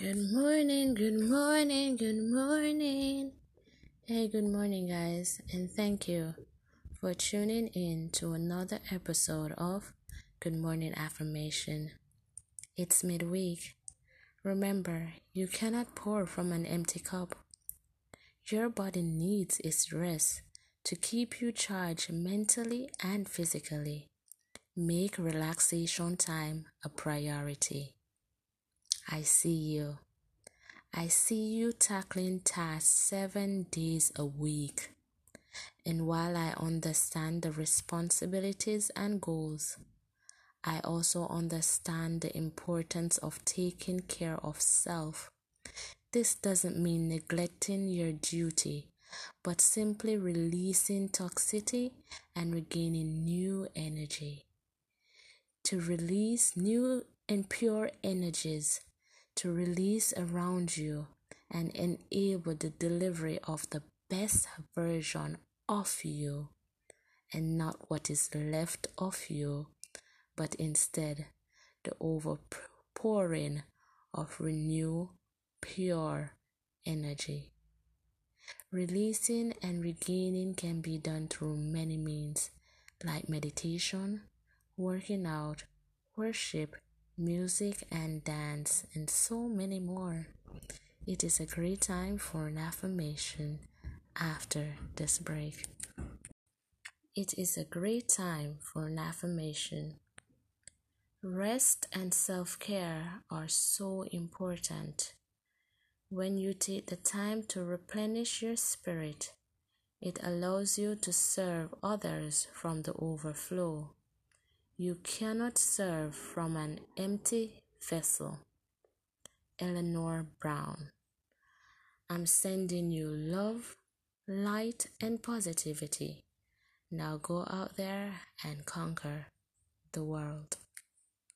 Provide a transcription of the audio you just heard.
Good morning, good morning, good morning. Hey, good morning, guys, and thank you for tuning in to another episode of Good Morning Affirmation. It's midweek. Remember, you cannot pour from an empty cup. Your body needs its rest to keep you charged mentally and physically. Make relaxation time a priority. I see you. I see you tackling tasks seven days a week. And while I understand the responsibilities and goals, I also understand the importance of taking care of self. This doesn't mean neglecting your duty, but simply releasing toxicity and regaining new energy. To release new and pure energies to release around you and enable the delivery of the best version of you and not what is left of you, but instead the overpouring of renew pure energy. Releasing and regaining can be done through many means like meditation, working out, worship, music and dance, and so many more. It is a great time for an affirmation after this break. It is a great time for an affirmation. Rest and self care are so important. When you take the time to replenish your spirit, it allows you to serve others from the overflow. You cannot serve from an empty vessel. Eleanor Brown. I'm sending you love, light, and positivity. Now go out there and conquer the world.